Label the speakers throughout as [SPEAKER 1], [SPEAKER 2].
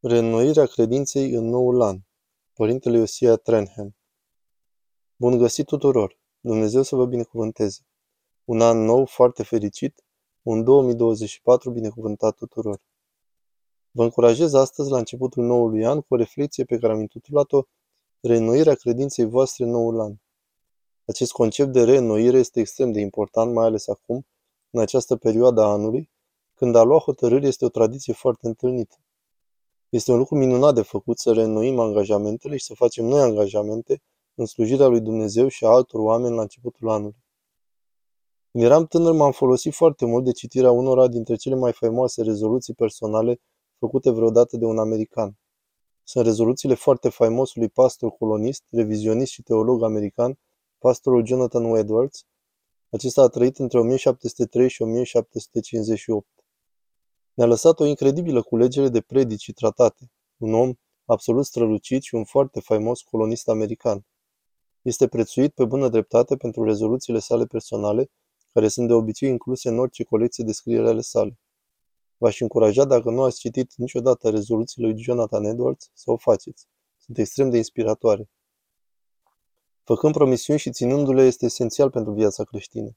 [SPEAKER 1] Reînnoirea credinței în noul an. Părintele Iosia Trenham. Bun găsit tuturor! Dumnezeu să vă binecuvânteze! Un an nou foarte fericit, un 2024 binecuvântat tuturor! Vă încurajez astăzi la începutul noului an cu o reflexie pe care am intitulat-o Reînnoirea credinței voastre în noul an. Acest concept de reînnoire este extrem de important, mai ales acum, în această perioadă a anului, când a lua hotărâri este o tradiție foarte întâlnită. Este un lucru minunat de făcut să reînnoim angajamentele și să facem noi angajamente în slujirea lui Dumnezeu și a altor oameni la începutul anului. Când eram tânăr, m-am folosit foarte mult de citirea unora dintre cele mai faimoase rezoluții personale făcute vreodată de un american. Sunt rezoluțiile foarte faimosului pastor colonist, revizionist și teolog american, pastorul Jonathan Edwards. Acesta a trăit între 1703 și 1758. Ne-a lăsat o incredibilă culegere de predici și tratate, un om absolut strălucit și un foarte faimos colonist american. Este prețuit pe bună dreptate pentru rezoluțiile sale personale, care sunt de obicei incluse în orice colecție de scriere ale sale. V-aș încuraja, dacă nu ați citit niciodată rezoluțiile lui Jonathan Edwards, să o faceți. Sunt extrem de inspiratoare. Făcând promisiuni și ținându-le este esențial pentru viața creștină.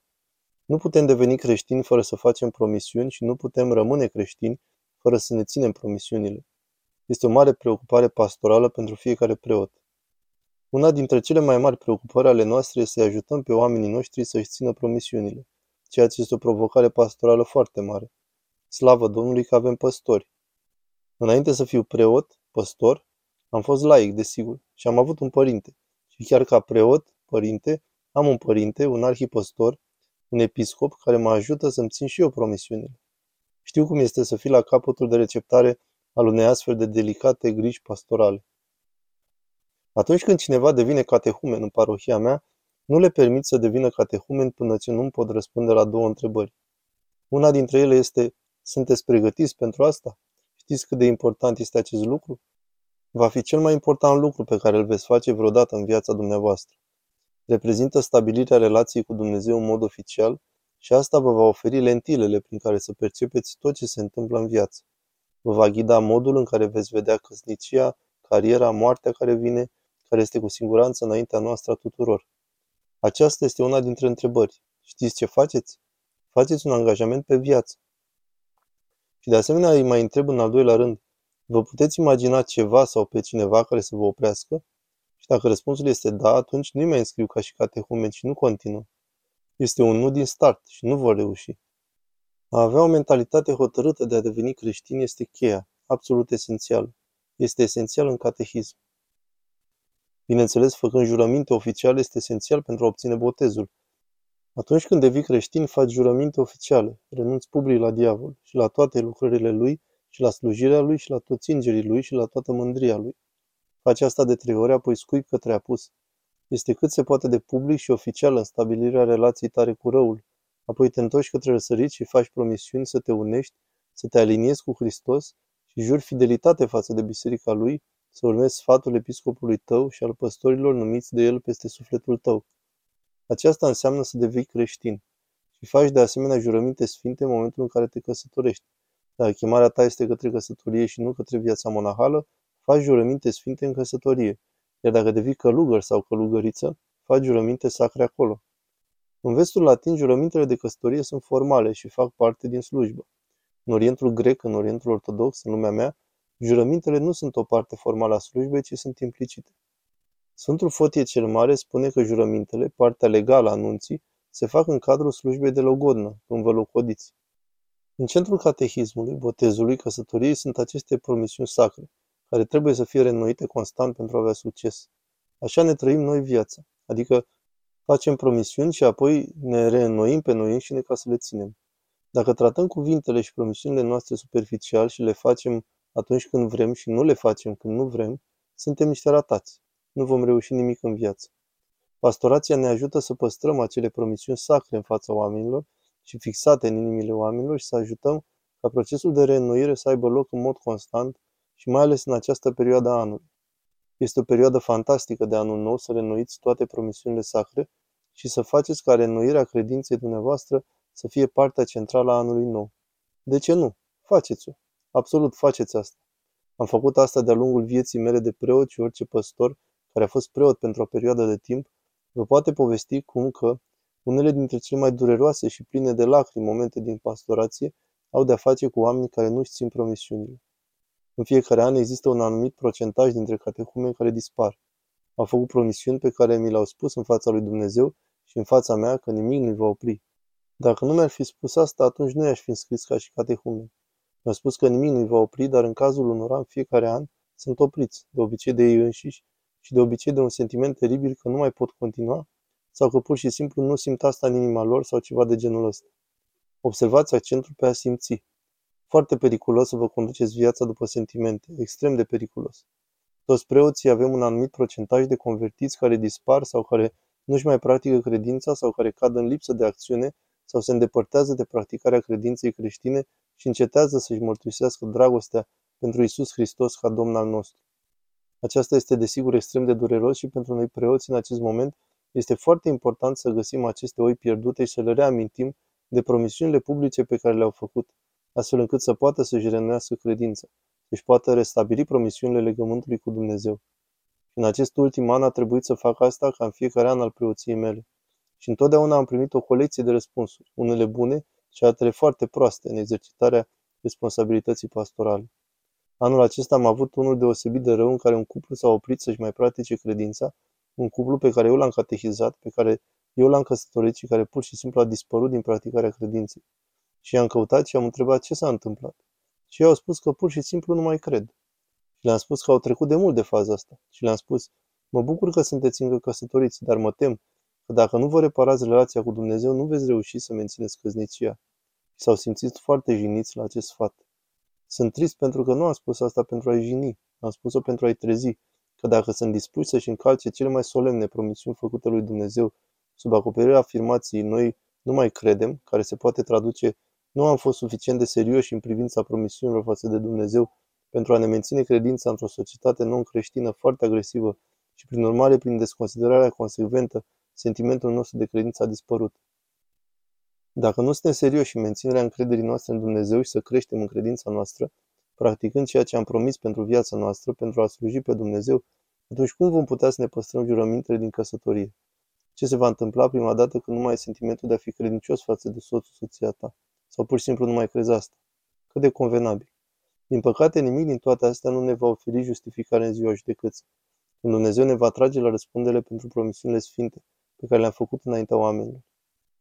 [SPEAKER 1] Nu putem deveni creștini fără să facem promisiuni și nu putem rămâne creștini fără să ne ținem promisiunile. Este o mare preocupare pastorală pentru fiecare preot. Una dintre cele mai mari preocupări ale noastre este să ajutăm pe oamenii noștri să-și țină promisiunile, ceea ce este o provocare pastorală foarte mare. Slavă Domnului că avem păstori. Înainte să fiu preot, păstor, am fost laic, desigur, și am avut un părinte. Și chiar ca preot, părinte, am un părinte, un arhipăstor, un episcop care mă ajută să-mi țin și eu promisiunile. Știu cum este să fii la capătul de receptare al unei astfel de delicate griji pastorale. Atunci când cineva devine catehumen în parohia mea, nu le permit să devină catehumen până ce nu pot răspunde la două întrebări. Una dintre ele este, sunteți pregătiți pentru asta? Știți cât de important este acest lucru? Va fi cel mai important lucru pe care îl veți face vreodată în viața dumneavoastră reprezintă stabilirea relației cu Dumnezeu în mod oficial și asta vă va oferi lentilele prin care să percepeți tot ce se întâmplă în viață. Vă va ghida modul în care veți vedea căsnicia, cariera, moartea care vine, care este cu siguranță înaintea noastră a tuturor. Aceasta este una dintre întrebări. Știți ce faceți? Faceți un angajament pe viață. Și de asemenea îi mai întreb în al doilea rând, vă puteți imagina ceva sau pe cineva care să vă oprească? Și dacă răspunsul este da, atunci nu mai înscriu ca și catehumen și nu continuă. Este un nu din start și nu vor reuși. A avea o mentalitate hotărâtă de a deveni creștin este cheia, absolut esențial. Este esențial în catehism. Bineînțeles, făcând jurăminte oficiale este esențial pentru a obține botezul. Atunci când devii creștin, faci jurăminte oficiale, renunți public la diavol și la toate lucrările lui și la slujirea lui și la toți îngerii lui și la toată mândria lui. Face asta de trei ori, apoi scuip către apus. Este cât se poate de public și oficial în stabilirea relației tare cu răul. Apoi te întorci către răsărit și faci promisiuni să te unești, să te aliniezi cu Hristos și juri fidelitate față de biserica lui, să urmezi sfatul episcopului tău și al păstorilor numiți de el peste sufletul tău. Aceasta înseamnă să devii creștin și faci de asemenea jurăminte sfinte în momentul în care te căsătorești. Dacă chemarea ta este către căsătorie și nu către viața monahală, faci jurăminte sfinte în căsătorie, iar dacă devii călugăr sau călugăriță, faci jurăminte sacre acolo. În vestul latin, jurămintele de căsătorie sunt formale și fac parte din slujbă. În Orientul grec, în Orientul ortodox, în lumea mea, jurămintele nu sunt o parte formală a slujbei, ci sunt implicite. Sfântul Fotie cel Mare spune că jurămintele, partea legală a anunții, se fac în cadrul slujbei de logodnă, când vă locodiți. În centrul catehismului, botezului, căsătoriei sunt aceste promisiuni sacre, care trebuie să fie reînnoite constant pentru a avea succes. Așa ne trăim noi viața, adică facem promisiuni și apoi ne reînnoim pe noi înșine ca să le ținem. Dacă tratăm cuvintele și promisiunile noastre superficial și le facem atunci când vrem și nu le facem când nu vrem, suntem niște ratați. Nu vom reuși nimic în viață. Pastorația ne ajută să păstrăm acele promisiuni sacre în fața oamenilor și fixate în inimile oamenilor și să ajutăm ca procesul de reînnoire să aibă loc în mod constant și mai ales în această perioadă a anului. Este o perioadă fantastică de anul nou să reînnoiți toate promisiunile sacre și să faceți ca reînnoirea credinței dumneavoastră să fie partea centrală a anului nou. De ce nu? Faceți-o. Absolut faceți asta. Am făcut asta de-a lungul vieții mele de preot și orice păstor care a fost preot pentru o perioadă de timp vă poate povesti cum că unele dintre cele mai dureroase și pline de lacrimi momente din pastorație au de-a face cu oameni care nu-și țin promisiunile. În fiecare an există un anumit procentaj dintre catehume care dispar. Au făcut promisiuni pe care mi le-au spus în fața lui Dumnezeu și în fața mea că nimic nu-i va opri. Dacă nu mi-ar fi spus asta, atunci nu i-aș fi înscris ca și catehumen. Mi-au spus că nimic nu-i va opri, dar în cazul unora, în fiecare an, sunt opriți, de obicei de ei înșiși și de obicei de un sentiment teribil că nu mai pot continua sau că pur și simplu nu simt asta în inima lor sau ceva de genul ăsta. Observați accentul pe a simți. Foarte periculos să vă conduceți viața după sentimente, extrem de periculos. Toți preoții avem un anumit procentaj de convertiți care dispar sau care nu-și mai practică credința sau care cad în lipsă de acțiune sau se îndepărtează de practicarea credinței creștine și încetează să-și mărturisească dragostea pentru Isus Hristos ca Domn al nostru. Aceasta este desigur extrem de dureros și pentru noi preoți în acest moment este foarte important să găsim aceste oi pierdute și să le reamintim de promisiunile publice pe care le-au făcut, astfel încât să poată să-și renuiască credința, să-și poată restabili promisiunile legământului cu Dumnezeu. Și în acest ultim an a trebuit să fac asta ca în fiecare an al preoției mele. Și întotdeauna am primit o colecție de răspunsuri, unele bune și altele foarte proaste în exercitarea responsabilității pastorale. Anul acesta am avut unul deosebit de rău în care un cuplu s-a oprit să-și mai practice credința, un cuplu pe care eu l-am catehizat, pe care eu l-am căsătorit și care pur și simplu a dispărut din practicarea credinței. Și i-am căutat și am întrebat ce s-a întâmplat. Și ei au spus că pur și simplu nu mai cred. Și le-am spus că au trecut de mult de faza asta. Și le-am spus, mă bucur că sunteți încă căsătoriți, dar mă tem că dacă nu vă reparați relația cu Dumnezeu, nu veți reuși să mențineți căsnicia. Și s-au simțit foarte jiniți la acest sfat. Sunt trist pentru că nu am spus asta pentru a-i jini, am spus-o pentru a-i trezi, că dacă sunt dispuși să-și încalce cele mai solemne promisiuni făcute lui Dumnezeu sub acoperirea afirmației noi nu mai credem, care se poate traduce nu am fost suficient de serioși în privința promisiunilor față de Dumnezeu pentru a ne menține credința într-o societate non-creștină foarte agresivă și prin urmare prin desconsiderarea consecventă sentimentul nostru de credință a dispărut. Dacă nu suntem serioși în menținerea încrederii noastre în Dumnezeu și să creștem în credința noastră, practicând ceea ce am promis pentru viața noastră, pentru a sluji pe Dumnezeu, atunci cum vom putea să ne păstrăm jurămintele din căsătorie? Ce se va întâmpla prima dată când nu mai ai sentimentul de a fi credincios față de soțul, soția ta? Sau pur și simplu nu mai crezi asta? Cât de convenabil. Din păcate, nimic din toate astea nu ne va oferi justificare în ziua judecății. Când Dumnezeu ne va trage la răspundere pentru promisiunile sfinte pe care le-am făcut înaintea oamenilor.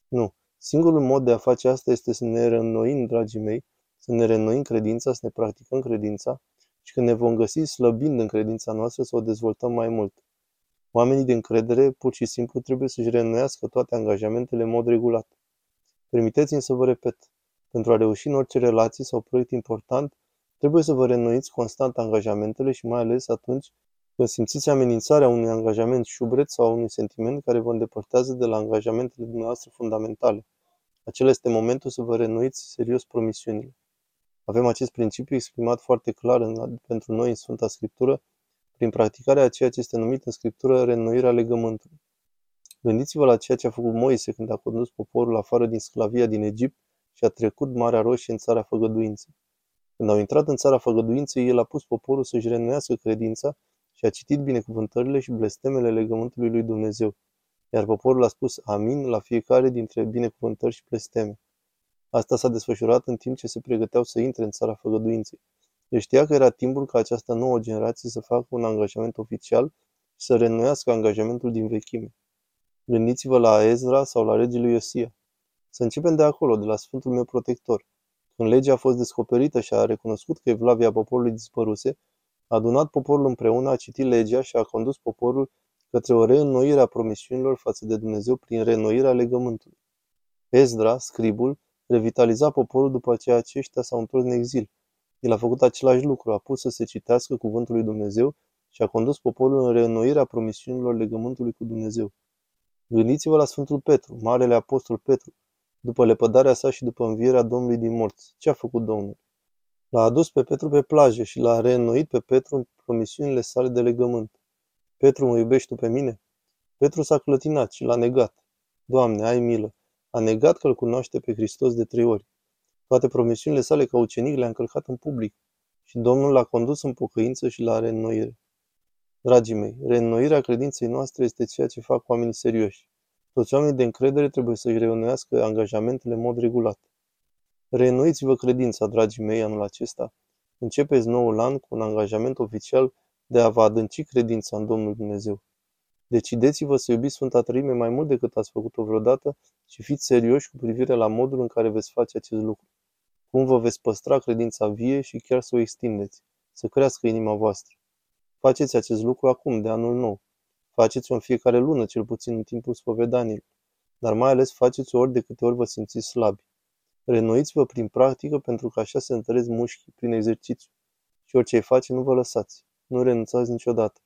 [SPEAKER 1] Nu. Singurul mod de a face asta este să ne reînnoim, dragii mei, să ne reînnoim credința, să ne practicăm credința și când ne vom găsi slăbind în credința noastră să o dezvoltăm mai mult. Oamenii de încredere pur și simplu trebuie să-și reînnoiască toate angajamentele în mod regulat. Permiteți-mi să vă repet, pentru a reuși în orice relație sau proiect important, trebuie să vă reînnoiți constant angajamentele și mai ales atunci când simțiți amenințarea unui angajament șubret sau unui sentiment care vă îndepărtează de la angajamentele dumneavoastră fundamentale. Acela este momentul să vă reînnoiți serios promisiunile. Avem acest principiu exprimat foarte clar în, pentru noi în Sfânta Scriptură, prin practicarea a ceea ce este numit în Scriptură reînnoirea legământului. Gândiți-vă la ceea ce a făcut Moise când a condus poporul afară din sclavia din Egipt și a trecut Marea Roșie în țara făgăduinței. Când au intrat în țara făgăduinței, el a pus poporul să-și reînnoiască credința și a citit binecuvântările și blestemele legământului lui Dumnezeu, iar poporul a spus amin la fiecare dintre binecuvântări și blesteme. Asta s-a desfășurat în timp ce se pregăteau să intre în țara făgăduinței. El știa că era timpul ca această nouă generație să facă un angajament oficial și să reînnoiască angajamentul din vechime. Gândiți-vă la Ezra sau la regele Iosia. Să începem de acolo, de la Sfântul meu protector. Când legea a fost descoperită și a recunoscut că evlavia poporului dispăruse, a adunat poporul împreună, a citit legea și a condus poporul către o reînnoire a promisiunilor față de Dumnezeu prin reînnoirea legământului. Ezra, scribul, revitaliza poporul după ce aceștia s-au întors în exil. El a făcut același lucru, a pus să se citească cuvântul lui Dumnezeu și a condus poporul în reînnoirea promisiunilor legământului cu Dumnezeu. Gândiți-vă la Sfântul Petru, Marele Apostol Petru, după lepădarea sa și după învierea Domnului din morți. Ce a făcut Domnul? L-a adus pe Petru pe plajă și l-a reînnoit pe Petru în promisiunile sale de legământ. Petru, mă iubești tu pe mine? Petru s-a clătinat și l-a negat. Doamne, ai milă! A negat că îl cunoaște pe Hristos de trei ori. Toate promisiunile sale ca ucenic le-a încălcat în public și Domnul l-a condus în pocăință și la reînnoire. Dragii mei, reînnoirea credinței noastre este ceea ce fac oamenii serioși. Toți oamenii de încredere trebuie să-și reînnoiască angajamentele în mod regulat. Reînnoiți-vă credința, dragii mei, anul acesta. Începeți noul an cu un angajament oficial de a vă adânci credința în Domnul Dumnezeu. Decideți-vă să iubiți Sfânta Trăime mai mult decât ați făcut-o vreodată și fiți serioși cu privire la modul în care veți face acest lucru. Cum vă veți păstra credința vie și chiar să o extindeți, să crească inima voastră. Faceți acest lucru acum, de anul nou. Faceți-o în fiecare lună, cel puțin în timpul spovedaniei. Dar mai ales faceți-o ori de câte ori vă simțiți slabi. Renoiți-vă prin practică pentru că așa se întăresc mușchii prin exercițiu. Și orice îi face, nu vă lăsați. Nu renunțați niciodată.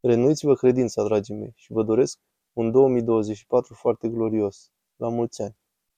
[SPEAKER 1] Renuiți-vă credința, dragii mei, și vă doresc un 2024 foarte glorios. La mulți ani!